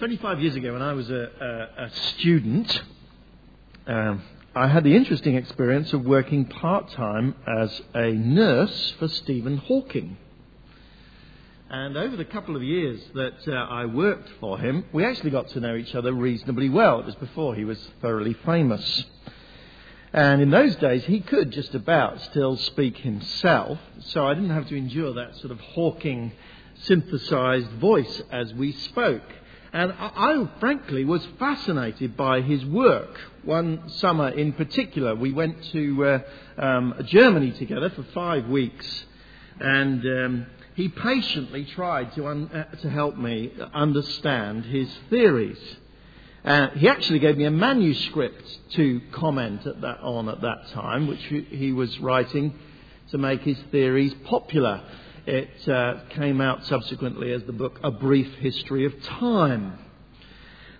25 years ago, when I was a, a, a student, um, I had the interesting experience of working part time as a nurse for Stephen Hawking. And over the couple of years that uh, I worked for him, we actually got to know each other reasonably well. It was before he was thoroughly famous. And in those days, he could just about still speak himself, so I didn't have to endure that sort of Hawking synthesized voice as we spoke. And I, I, frankly was fascinated by his work. One summer in particular, we went to uh, um, Germany together for five weeks, and um, he patiently tried to, un- uh, to help me understand his theories. Uh, he actually gave me a manuscript to comment at that, on at that time, which he was writing to make his theories popular. It uh, came out subsequently as the book A Brief History of Time.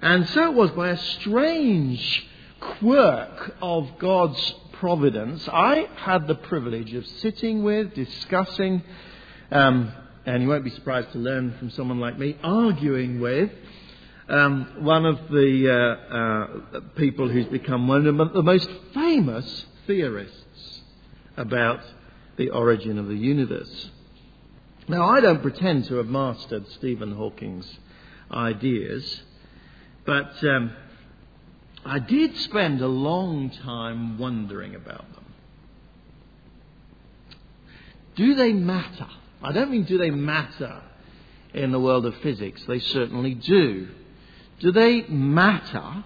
And so it was by a strange quirk of God's providence, I had the privilege of sitting with, discussing, um, and you won't be surprised to learn from someone like me, arguing with um, one of the uh, uh, people who's become one of the most famous theorists about the origin of the universe. Now, I don't pretend to have mastered Stephen Hawking's ideas, but um, I did spend a long time wondering about them. Do they matter? I don't mean do they matter in the world of physics, they certainly do. Do they matter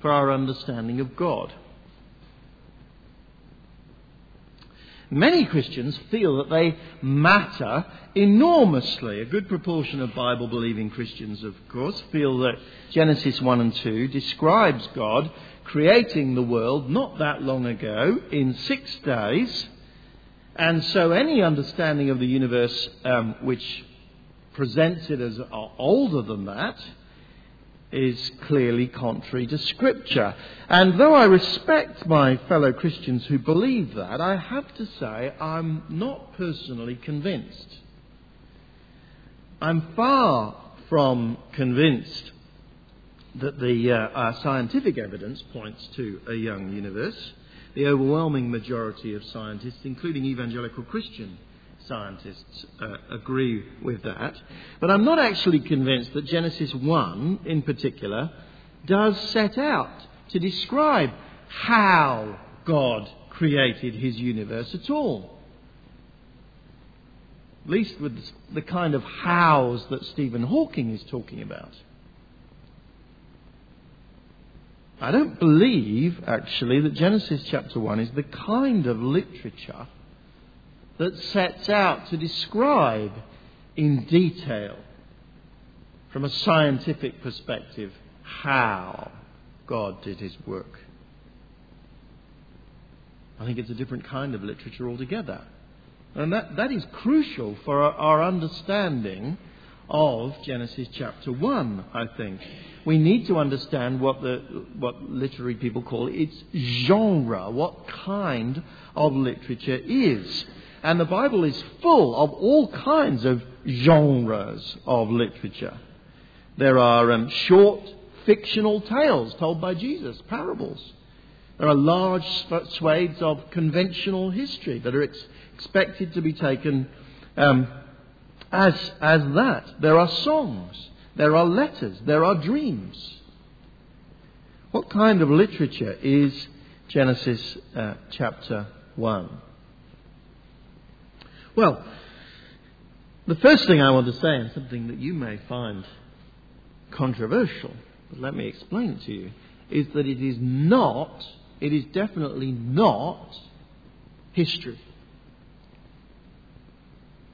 for our understanding of God? Many Christians feel that they matter enormously. A good proportion of Bible believing Christians, of course, feel that Genesis 1 and 2 describes God creating the world not that long ago in six days. And so any understanding of the universe um, which presents it as older than that is clearly contrary to Scripture. And though I respect my fellow Christians who believe that, I have to say I'm not personally convinced. I'm far from convinced that the uh, scientific evidence points to a young universe. The overwhelming majority of scientists, including evangelical Christian scientists uh, agree with that. But I'm not actually convinced that Genesis 1, in particular, does set out to describe how God created his universe at all. At least with the kind of hows that Stephen Hawking is talking about. I don't believe, actually, that Genesis chapter 1 is the kind of literature that sets out to describe in detail, from a scientific perspective, how God did his work. I think it's a different kind of literature altogether. And that, that is crucial for our, our understanding of Genesis chapter 1, I think. We need to understand what, the, what literary people call its genre, what kind of literature is. And the Bible is full of all kinds of genres of literature. There are um, short fictional tales told by Jesus, parables. There are large swathes of conventional history that are ex- expected to be taken um, as, as that. There are songs, there are letters, there are dreams. What kind of literature is Genesis uh, chapter 1? Well, the first thing I want to say, and something that you may find controversial, but let me explain to you, is that it is not, it is definitely not history.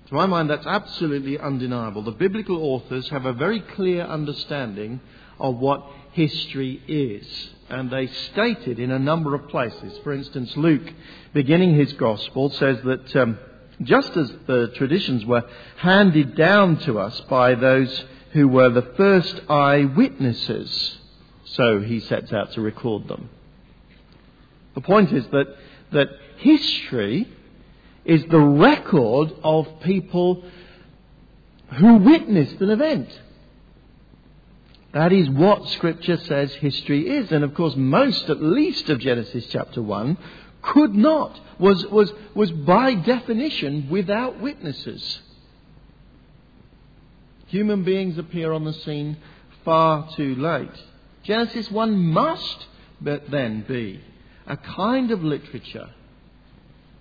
To my mind, that's absolutely undeniable. The biblical authors have a very clear understanding of what history is. And they state it in a number of places. For instance, Luke, beginning his gospel, says that um, just as the traditions were handed down to us by those who were the first eyewitnesses. So he sets out to record them. The point is that, that history is the record of people who witnessed an event. That is what Scripture says history is. And of course, most, at least, of Genesis chapter 1 could not, was, was, was by definition without witnesses. Human beings appear on the scene far too late. Genesis 1 must but then be a kind of literature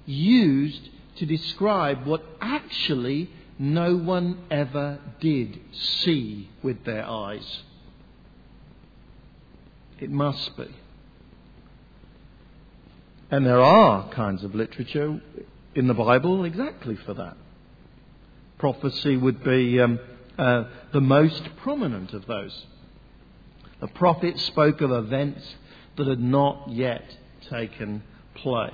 used to describe what actually no one ever did see with their eyes. It must be. And there are kinds of literature in the Bible exactly for that. Prophecy would be um, uh, the most prominent of those. The prophets spoke of events that had not yet taken place.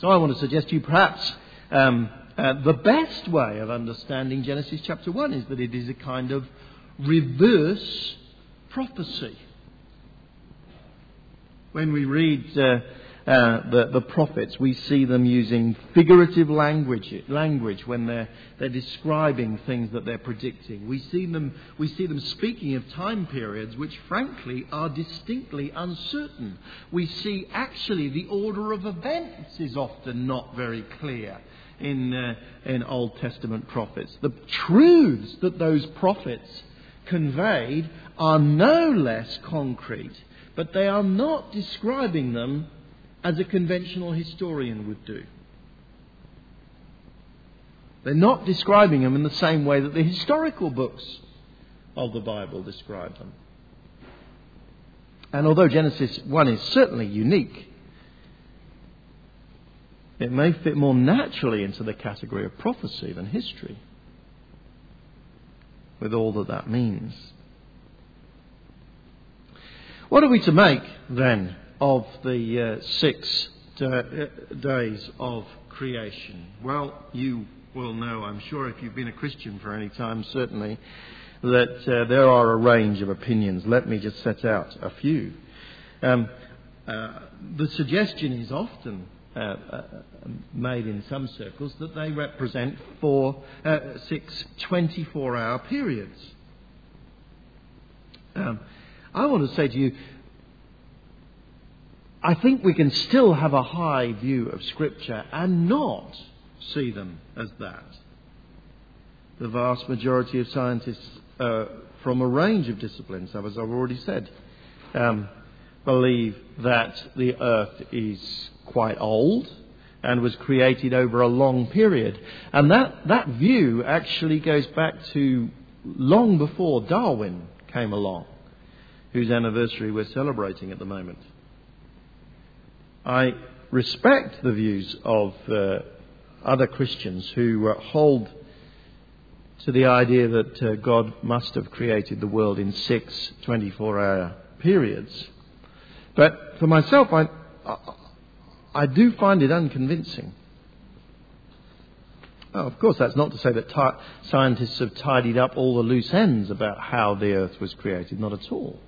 So I want to suggest to you perhaps um, uh, the best way of understanding Genesis chapter 1 is that it is a kind of reverse prophecy. When we read uh, uh, the, the prophets, we see them using figurative language, language when they're, they're describing things that they're predicting. We see, them, we see them speaking of time periods which, frankly, are distinctly uncertain. We see actually the order of events is often not very clear in, uh, in Old Testament prophets. The truths that those prophets conveyed are no less concrete, but they are not describing them as a conventional historian would do. They're not describing them in the same way that the historical books of the Bible describe them. And although Genesis 1 is certainly unique, it may fit more naturally into the category of prophecy than history, with all that that means. What are we to make, then, of the uh, six uh, days of creation? Well, you will know, I'm sure, if you've been a Christian for any time, certainly, that uh, there are a range of opinions. Let me just set out a few. Um, uh, the suggestion is often uh, uh, made in some circles that they represent four, six 24 hour periods. Um, I want to say to you, I think we can still have a high view of Scripture and not see them as that. The vast majority of scientists uh, from a range of disciplines, as I've already said, um, believe that the earth is quite old and was created over a long period. And that, that view actually goes back to long before Darwin came along, whose anniversary we're celebrating at the moment. I respect the views of uh, other Christians who uh, hold to the idea that uh, God must have created the world in six 24 hour periods. But for myself, I, I do find it unconvincing. Oh, of course, that's not to say that scientists have tidied up all the loose ends about how the earth was created, not at all.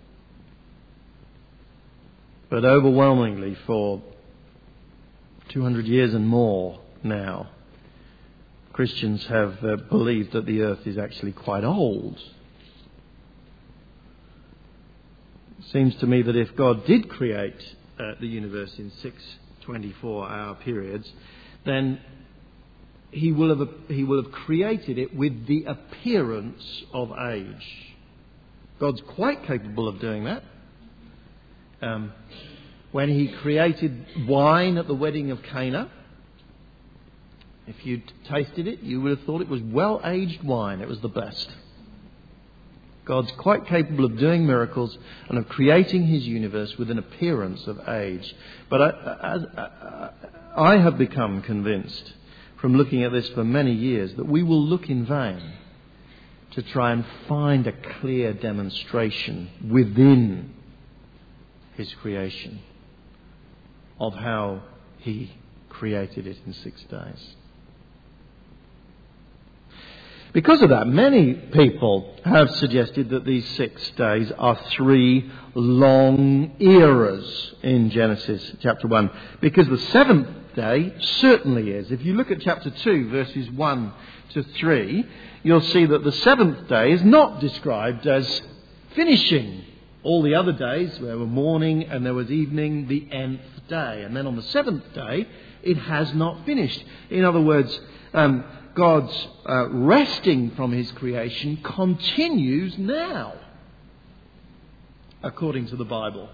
But overwhelmingly, for 200 years and more now, Christians have uh, believed that the earth is actually quite old. It seems to me that if God did create uh, the universe in six 24 hour periods, then he will, have, he will have created it with the appearance of age. God's quite capable of doing that. Um, when he created wine at the wedding of Cana, if you'd tasted it, you would have thought it was well aged wine. It was the best. God's quite capable of doing miracles and of creating his universe with an appearance of age. But I, I, I have become convinced from looking at this for many years that we will look in vain to try and find a clear demonstration within his creation of how he created it in six days. Because of that, many people have suggested that these six days are three long eras in Genesis chapter 1. Because the seventh day certainly is. If you look at chapter 2, verses 1 to 3, you'll see that the seventh day is not described as finishing. All the other days, there were morning and there was evening, the nth day. And then on the seventh day, it has not finished. In other words, um, God's uh, resting from his creation continues now, according to the Bible.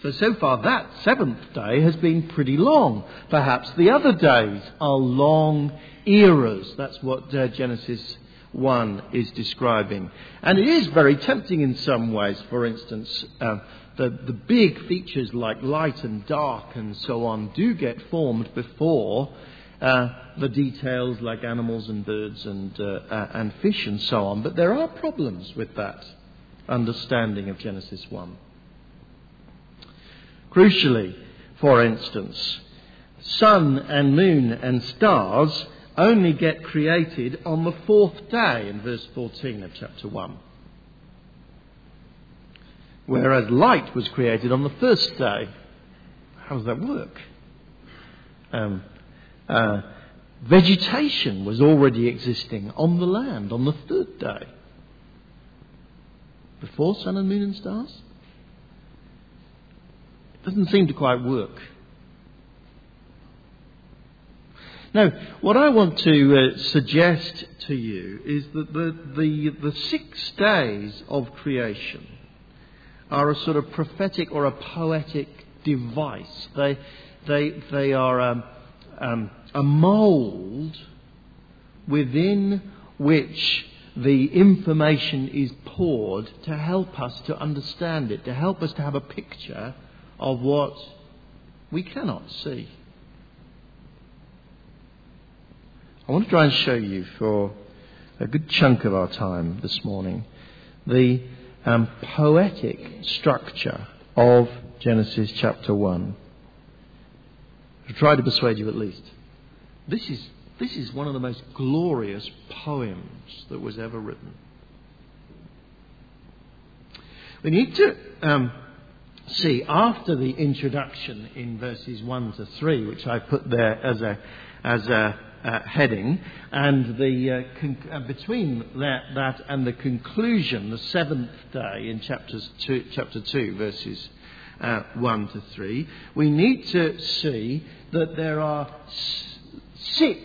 So, so far, that seventh day has been pretty long. Perhaps the other days are long eras. That's what uh, Genesis 1 is describing. And it is very tempting in some ways. For instance, uh, the, the big features like light and dark and so on do get formed before uh, the details like animals and birds and, uh, uh, and fish and so on. But there are problems with that understanding of Genesis 1. Crucially, for instance, sun and moon and stars only get created on the fourth day in verse 14 of chapter 1. Whereas light was created on the first day. How does that work? Um, uh, vegetation was already existing on the land on the third day. Before sun and moon and stars? It Doesn't seem to quite work. Now, what I want to uh, suggest to you is that the, the, the six days of creation are a sort of prophetic or a poetic device. They, they, they are um, um, a mould within which the information is poured to help us to understand it, to help us to have a picture of what we cannot see. I want to try and show you for a good chunk of our time this morning the um, poetic structure of Genesis chapter 1. To try to persuade you at least. This is, this is one of the most glorious poems that was ever written. We need to um, see after the introduction in verses 1 to 3, which I put there as a, as a uh, heading, and the, uh, con- uh, between that, that, and the conclusion, the seventh day in chapters two, chapter 2, verses uh, 1 to 3, we need to see that there are s- six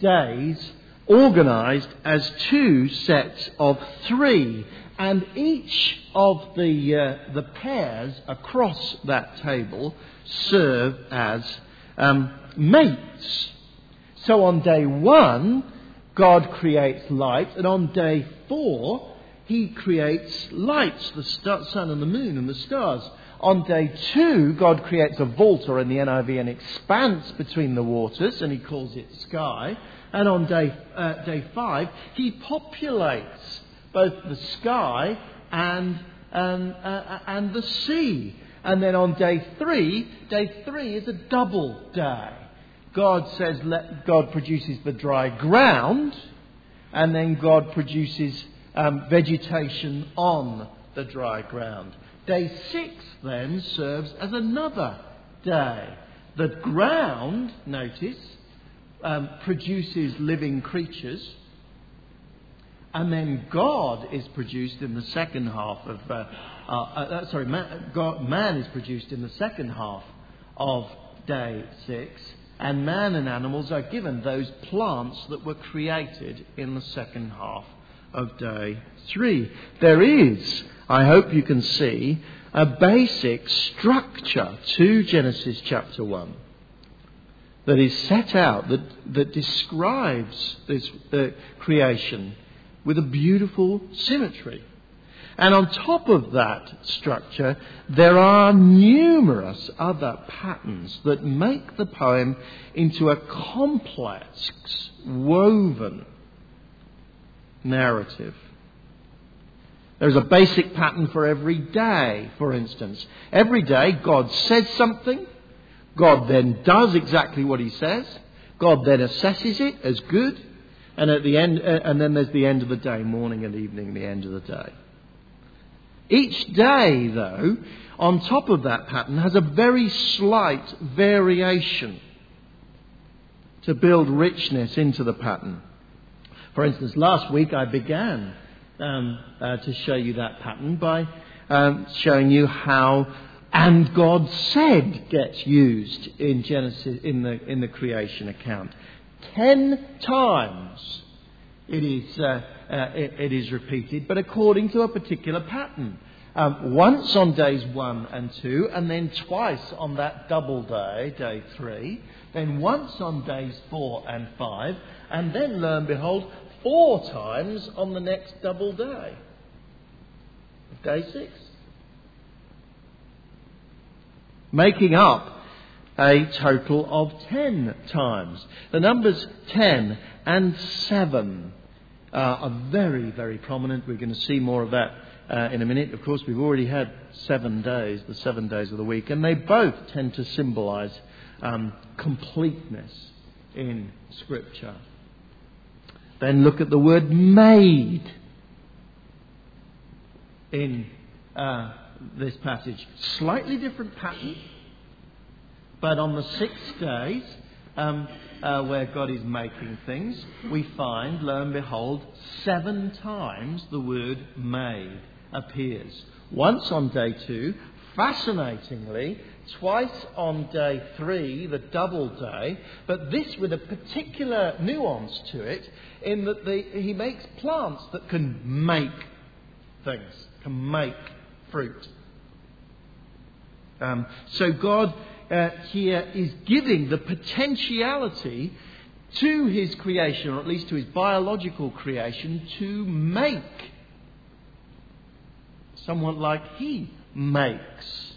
days organized as two sets of three and each of the, uh, the pairs across that table serve as um, mates. So on day one, God creates light, and on day four, He creates lights, the sun and the moon and the stars. On day two, God creates a vault, or in the NIV, an expanse between the waters, and He calls it sky. And on day, uh, day five, He populates both the sky and, um, uh, and the sea. And then on day three, day three is a double day. God says, let, God produces the dry ground, and then God produces um, vegetation on the dry ground. Day six then serves as another day. The ground, notice, um, produces living creatures. And then God is produced in the second half of, uh, uh, uh, sorry, man, God, man is produced in the second half of day six, and man and animals are given those plants that were created in the second half of day three. There is, I hope you can see, a basic structure to Genesis chapter 1 that is set out that, that describes this uh, creation with a beautiful symmetry. And on top of that structure, there are numerous other patterns that make the poem into a complex, woven narrative. There's a basic pattern for every day, for instance. Every day, God says something, God then does exactly what He says, God then assesses it as good, and at the end, uh, and then there's the end of the day, morning and evening, the end of the day. Each day, though, on top of that pattern has a very slight variation to build richness into the pattern. For instance, last week I began um, uh, to show you that pattern by um, showing you how and God said gets used in Genesis in the in the creation account. Ten times it is uh, it, it is repeated, but according to a particular pattern. Um, once on days one and two, and then twice on that double day, day three, then once on days four and five, and then lo and behold, four times on the next double day, day six. Making up a total of ten times. The numbers ten and seven uh, are very, very prominent. We're going to see more of that uh, in a minute. Of course, we've already had seven days, the seven days of the week, and they both tend to symbolize um, completeness in Scripture. Then look at the word made in uh, this passage. Slightly different pattern, but on the six days, um, uh, where God is making things, we find, lo and behold, seven times the word made appears. Once on day two, fascinatingly, twice on day three, the double day, but this with a particular nuance to it, in that the, he makes plants that can make things, can make fruit. Um, so God uh, here is giving the potentiality to his creation, or at least to his biological creation, to make Someone like he makes.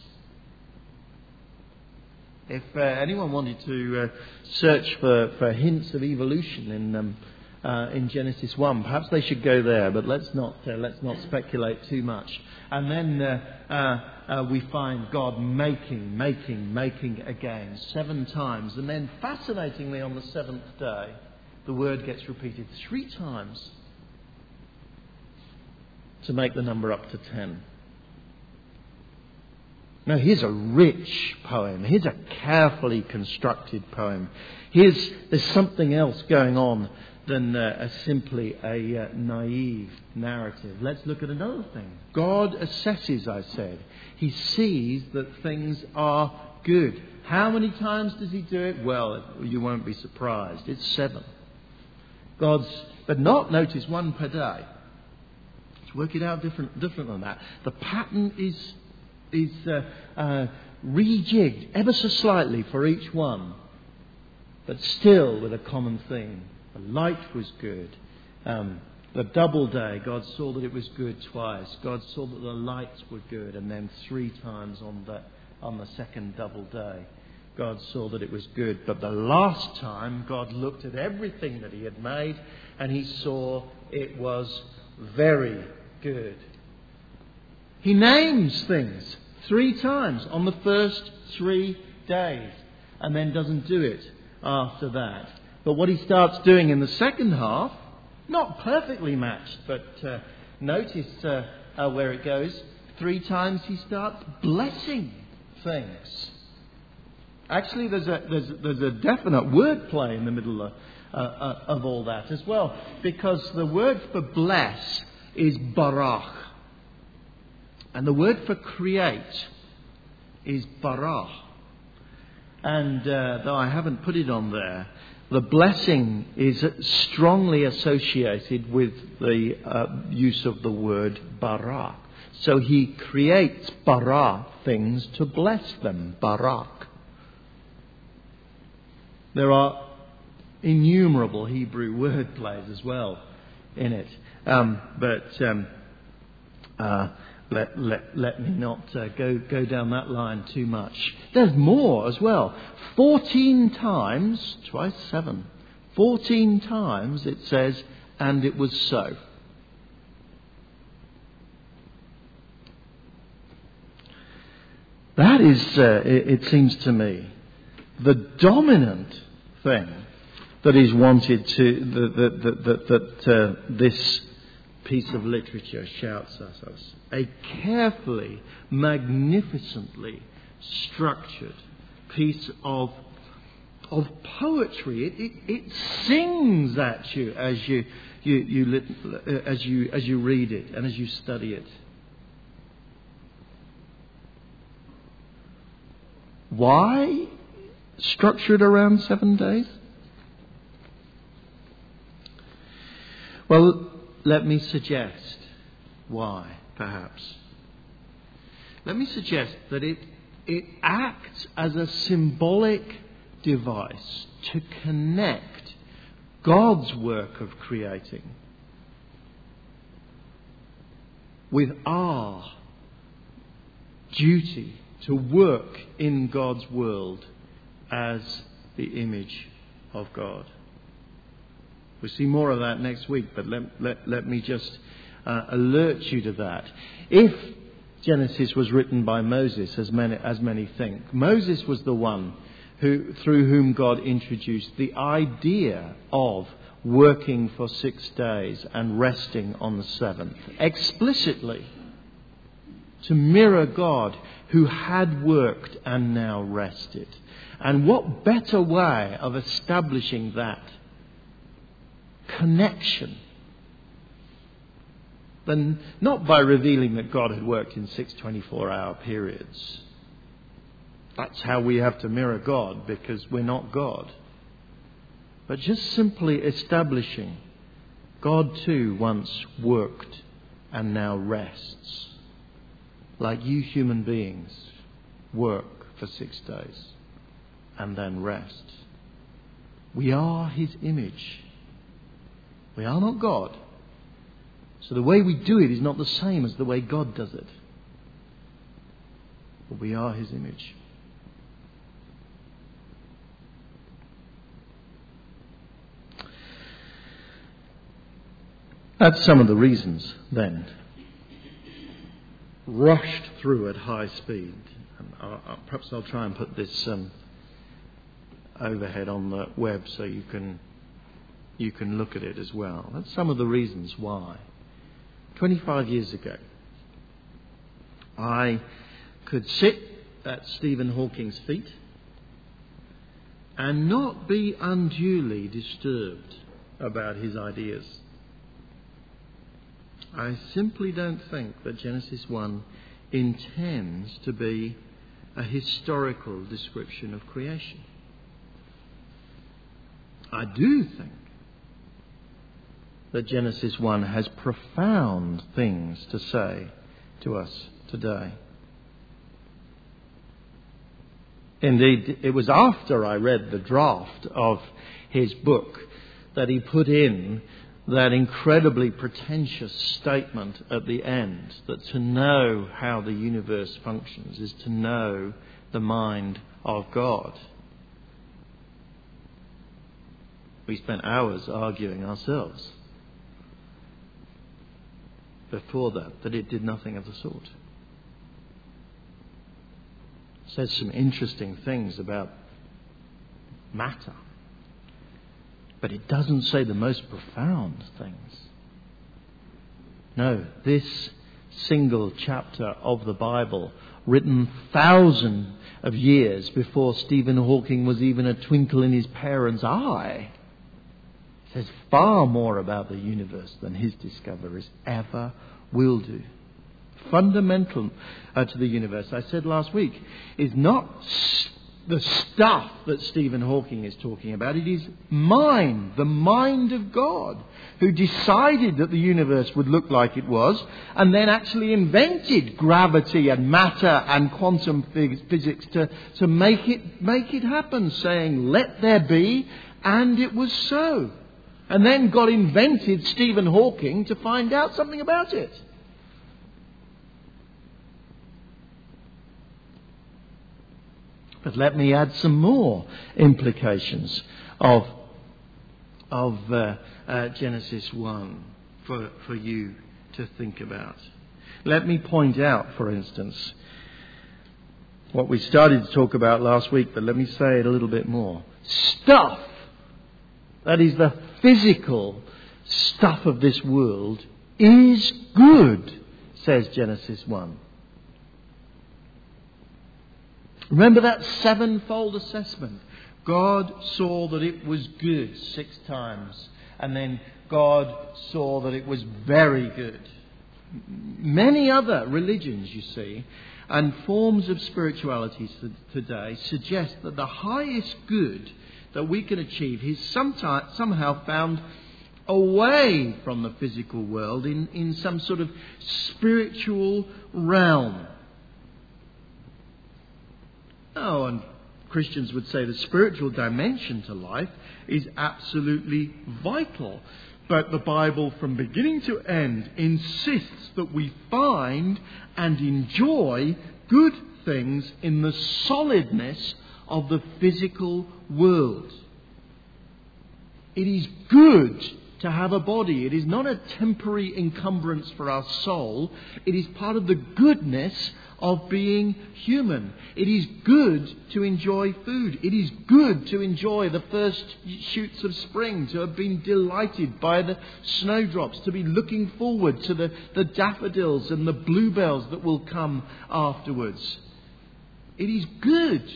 If uh, anyone wanted to uh, search for, for hints of evolution in um, uh, in Genesis 1. Perhaps they should go there, but let's not, uh, let's not speculate too much. And then uh, uh, uh, we find God making, making, making again, seven times. And then, fascinatingly, on the seventh day, the word gets repeated three times to make the number up to ten. Now, here's a rich poem. Here's a carefully constructed poem. Here's, there's something else going on than uh, simply a uh, naive narrative. Let's look at another thing. God assesses, I said. He sees that things are good. How many times does he do it? Well, you won't be surprised. It's seven. God's, but not notice one per day. Let's work it out different, different than that. The pattern is is uh, uh, rejigged ever so slightly for each one, but still with a common theme. The light was good. Um, the double day, God saw that it was good twice. God saw that the lights were good, and then three times on the, on the second double day, God saw that it was good. But the last time, God looked at everything that He had made, and He saw it was very good. He names things three times on the first three days, and then doesn't do it after that. But what he starts doing in the second half, not perfectly matched, but uh, notice uh, uh, where it goes. Three times he starts blessing things. Actually, there's a, there's, there's a definite wordplay in the middle of, uh, uh, of all that as well, because the word for bless is barach, and the word for create is bara. And uh, though I haven't put it on there, the blessing is strongly associated with the uh, use of the word bara. So he creates bara things to bless them, barak. There are innumerable Hebrew word plays as well in it. Um, but um, uh, let, let, let me not uh, go, go down that line too much. There's more as well. 14 times, twice seven, 14 times it says, and it was so. That is, uh, it, it, seems to me, the dominant thing that is wanted to, that, that, that, that uh, this piece of literature shouts at us. A carefully, magnificently structured piece of, of poetry. It, it, it sings at you as you, you, you, as, you, as you read it and as you study it. Why structured around seven days? Well, let me suggest why, perhaps. Let me suggest that it, it acts as a symbolic device to connect God's work of creating with our duty to work in God's world as the image of God. We'll see more of that next week, but let, let, let me just uh, alert you to that. If Genesis was written by Moses, as many, as many think, Moses was the one who, through whom God introduced the idea of working for six days and resting on the seventh, explicitly to mirror God who had worked and now rested. And what better way of establishing that connection than not by revealing that God had worked in six 24 hour periods. That's how we have to mirror God because we're not God. But just simply establishing God too once worked and now rests like you human beings work for six days and then rest. We are His image. We are not God. So the way we do it is not the same as the way God does it. But we are His image. That's some of the reasons, then, rushed through at high speed. perhaps I'll try and put this um, overhead on the web so you can you can look at it as well. That's some of the reasons why. 25 years ago, I could sit at Stephen Hawking's feet and not be unduly disturbed about his ideas. I simply don't think that Genesis 1 intends to be a historical description of creation. I do think that Genesis 1 has profound things to say to us today. Indeed, it was after I read the draft of his book that he put in that incredibly pretentious statement at the end that to know how the universe functions is to know the mind of God. We spent hours arguing ourselves before that that it did nothing of the sort. It says some interesting things about matter but it doesn't say the most profound things. No, this single chapter of the Bible, written thousands of years before Stephen Hawking was even a twinkle in his parents' eye, says far more about the universe than his discoveries ever will do. Fundamental uh, to the universe, I said last week, is not the stuff that Stephen Hawking is talking about. It is mind, the mind of God, who decided that the universe would look like it was, and then actually invented gravity and matter and quantum physics to, to make, it, make it happen, saying, let there be, and it was so. And then God invented Stephen Hawking to find out something about it. But let me add some more implications of, of uh, uh, Genesis 1 for, for you to think about. Let me point out, for instance, what we started to talk about last week, but let me say it a little bit more. Stuff, that is the physical stuff of this world, is good, says Genesis 1. Remember that sevenfold assessment. God saw that it was good six times, and then God saw that it was very good. Many other religions, you see, and forms of spirituality today suggest that the highest good that we can achieve is somehow found away from the physical world in, in some sort of spiritual realm. Oh, and Christians would say the spiritual dimension to life is absolutely vital. But the Bible, from beginning to end, insists that we find and enjoy good things in the solidness of the physical world. It is good to have a body. It is not a temporary encumbrance for our soul. It is part of the goodness of being human. It is good to enjoy food. It is good to enjoy the first shoots of spring, to have been delighted by the snowdrops, to be looking forward to the, the daffodils and the bluebells that will come afterwards. It is good.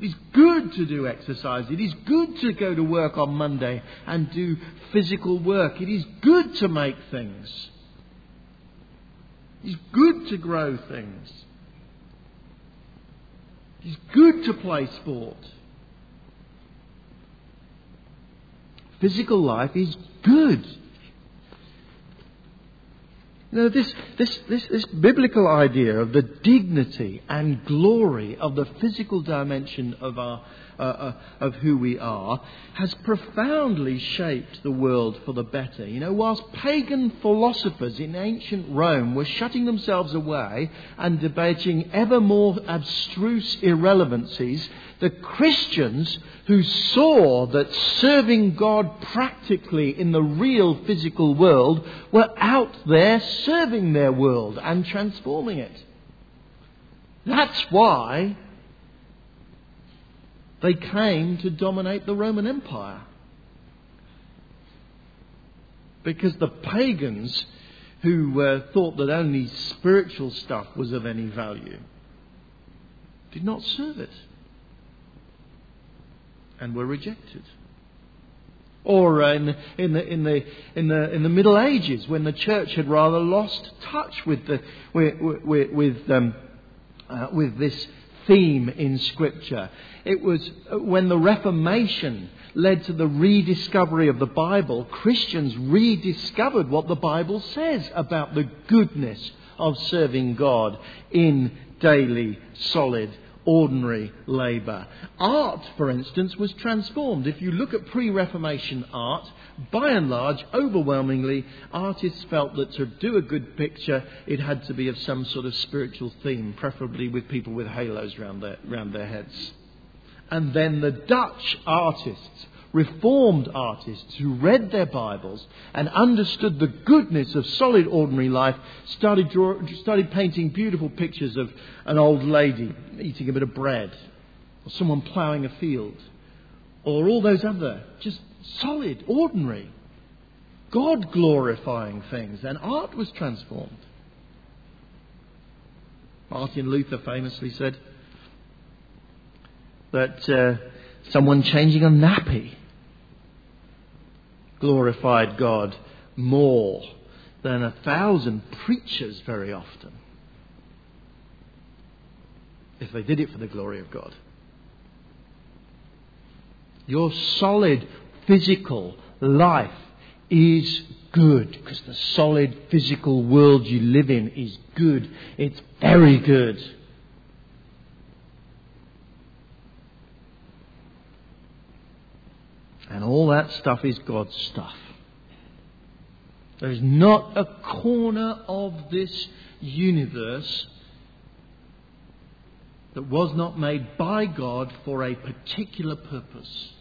It is good to do exercise. It is good to go to work on Monday and do physical work. It is good to make things. It's good to grow things. It's good to play sport. Physical life is good. Know, this, this, this, this biblical idea of the dignity and glory of the physical dimension of our uh, uh, of who we are has profoundly shaped the world for the better. You know, whilst pagan philosophers in ancient Rome were shutting themselves away and debating ever more abstruse irrelevancies, the Christians who saw that serving God practically in the real physical world were out there serving their world and transforming it. That's why they came to dominate the Roman Empire. Because the pagans who uh, thought that only spiritual stuff was of any value did not serve it and were rejected. Or uh, in, the, in, the, in, the, in, the, in the Middle Ages, when the church had rather lost touch with, the, with, with, with, um, uh, with this theme in Scripture. It was uh, when the Reformation led to the rediscovery of the Bible, Christians rediscovered what the Bible says about the goodness of serving God in daily, solid ordinary labour. Art, for instance, was transformed. If you look at pre Reformation art, by and large, overwhelmingly, artists felt that to do a good picture, it had to be of some sort of spiritual theme, preferably with people with halos round their, their heads. And then the Dutch artists Reformed artists who read their Bibles and understood the goodness of solid ordinary life started, draw, started painting beautiful pictures of an old lady eating a bit of bread, or someone ploughing a field, or all those other just solid, ordinary, God glorifying things. And art was transformed. Martin Luther famously said that uh, someone changing a nappy glorified God more than a thousand preachers very often if they did it for the glory of God. Your solid physical life is good because the solid physical world you live in is good. It's very good. And all that stuff is God's stuff. There is not a corner of this universe that was not made by God for a particular purpose.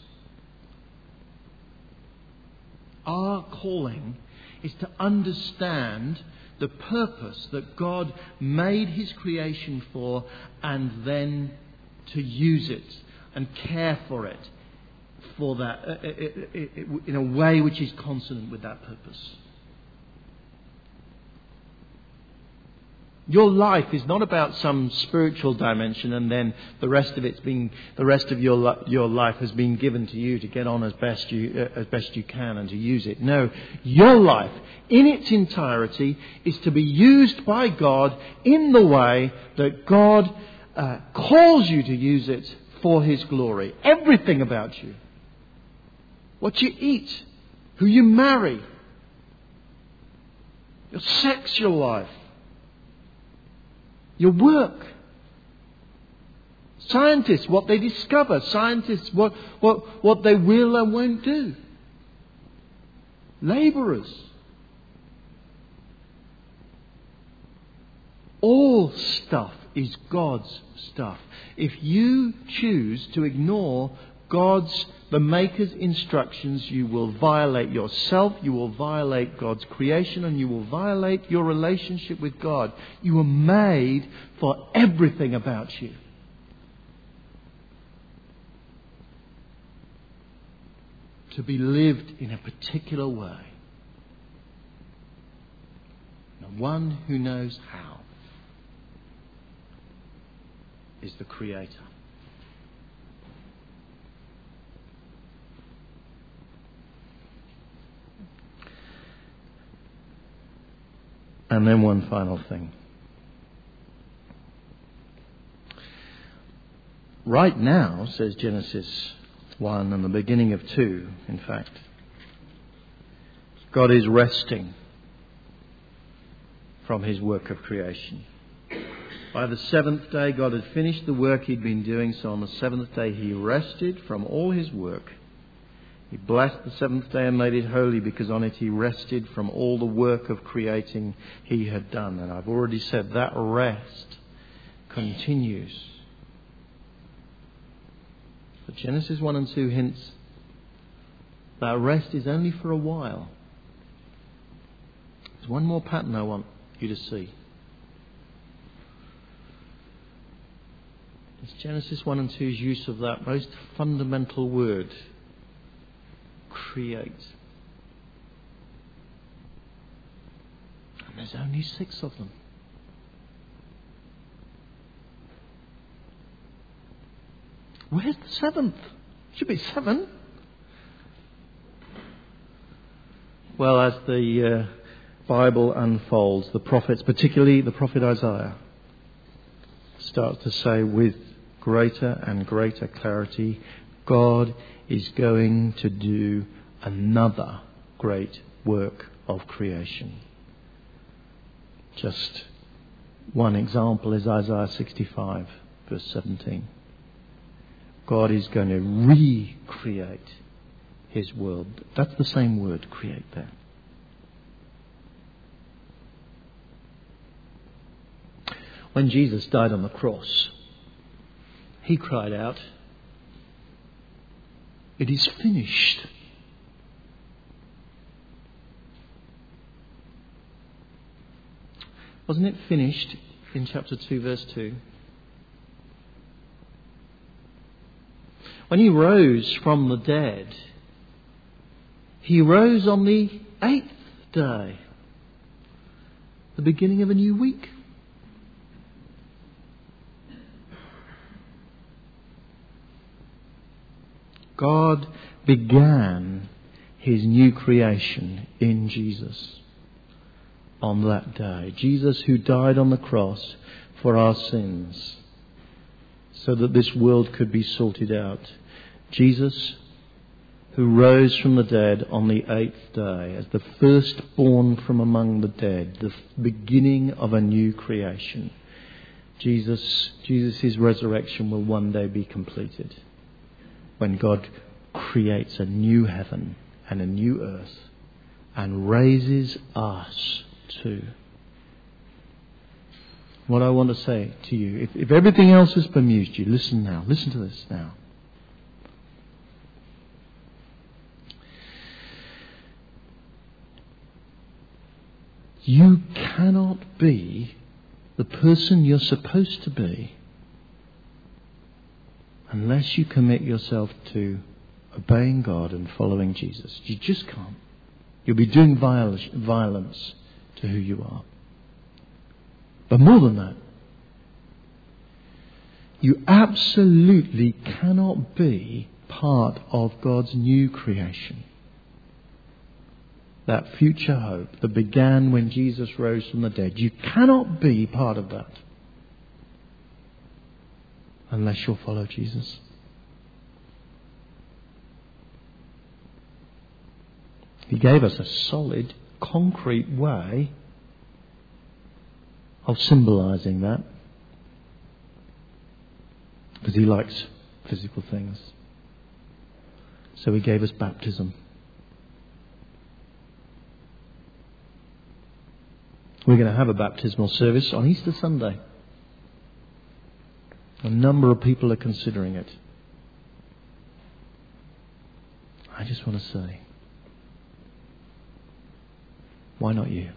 Our calling is to understand the purpose that God made His creation for and then to use it and care for it for that uh, uh, uh, in a way which is consonant with that purpose. Your life is not about some spiritual dimension and then the rest of it's been, the rest of your, your life has been given to you to get on as best you, uh, as best you can and to use it. No, your life in its entirety is to be used by God in the way that God uh, calls you to use it for His glory. Everything about you. What you eat, who you marry, your sexual life, your work. Scientists, what they discover. Scientists, what, what, what they will and won't do. Labourers. All stuff is God's stuff. If you choose to ignore God's, the Maker's instructions, you will violate yourself, you will violate God's creation, and you will violate your relationship with God. You were made for everything about you. To be lived in a particular way. The one who knows how is the Creator. And then one final thing. Right now, says Genesis 1 and the beginning of 2, in fact, God is resting from his work of creation. By the seventh day, God had finished the work he'd been doing, so on the seventh day, he rested from all his work he blessed the seventh day and made it holy because on it he rested from all the work of creating he had done. And I've already said that rest continues. But Genesis 1 and 2 hints that rest is only for a while. There's one more pattern I want you to see. It's Genesis 1 and 2's use of that most fundamental word create. And there's only six of them. Where's the seventh? Should be seven. Well, as the uh, Bible unfolds, the prophets, particularly the prophet Isaiah, start to say with greater and greater clarity God is going to do another great work of creation. Just one example is Isaiah 65, verse 17. God is going to recreate his world. That's the same word, create there. When Jesus died on the cross, he cried out, It is finished. Wasn't it finished in chapter 2, verse 2? When he rose from the dead, he rose on the eighth day, the beginning of a new week. God began his new creation in Jesus on that day. Jesus, who died on the cross for our sins, so that this world could be sorted out. Jesus, who rose from the dead on the eighth day as the firstborn from among the dead, the beginning of a new creation. Jesus, Jesus' resurrection will one day be completed when God creates a new heaven and a new earth and raises us too. What I want to say to you, if, if everything else has bemused you, listen now. Listen to this now. You cannot be the person you're supposed to be unless you commit yourself to obeying God and following Jesus. You just can't. You'll be doing violence to who you are. But more than that, you absolutely cannot be part of God's new creation. That future hope that began when Jesus rose from the dead. You cannot be part of that unless you'll follow Jesus. He gave us a solid, concrete way of symbolizing that because he likes physical things. So he gave us baptism. We're going to have a baptismal service on Easter Sunday. A number of people are considering it. I just want to say, why not you?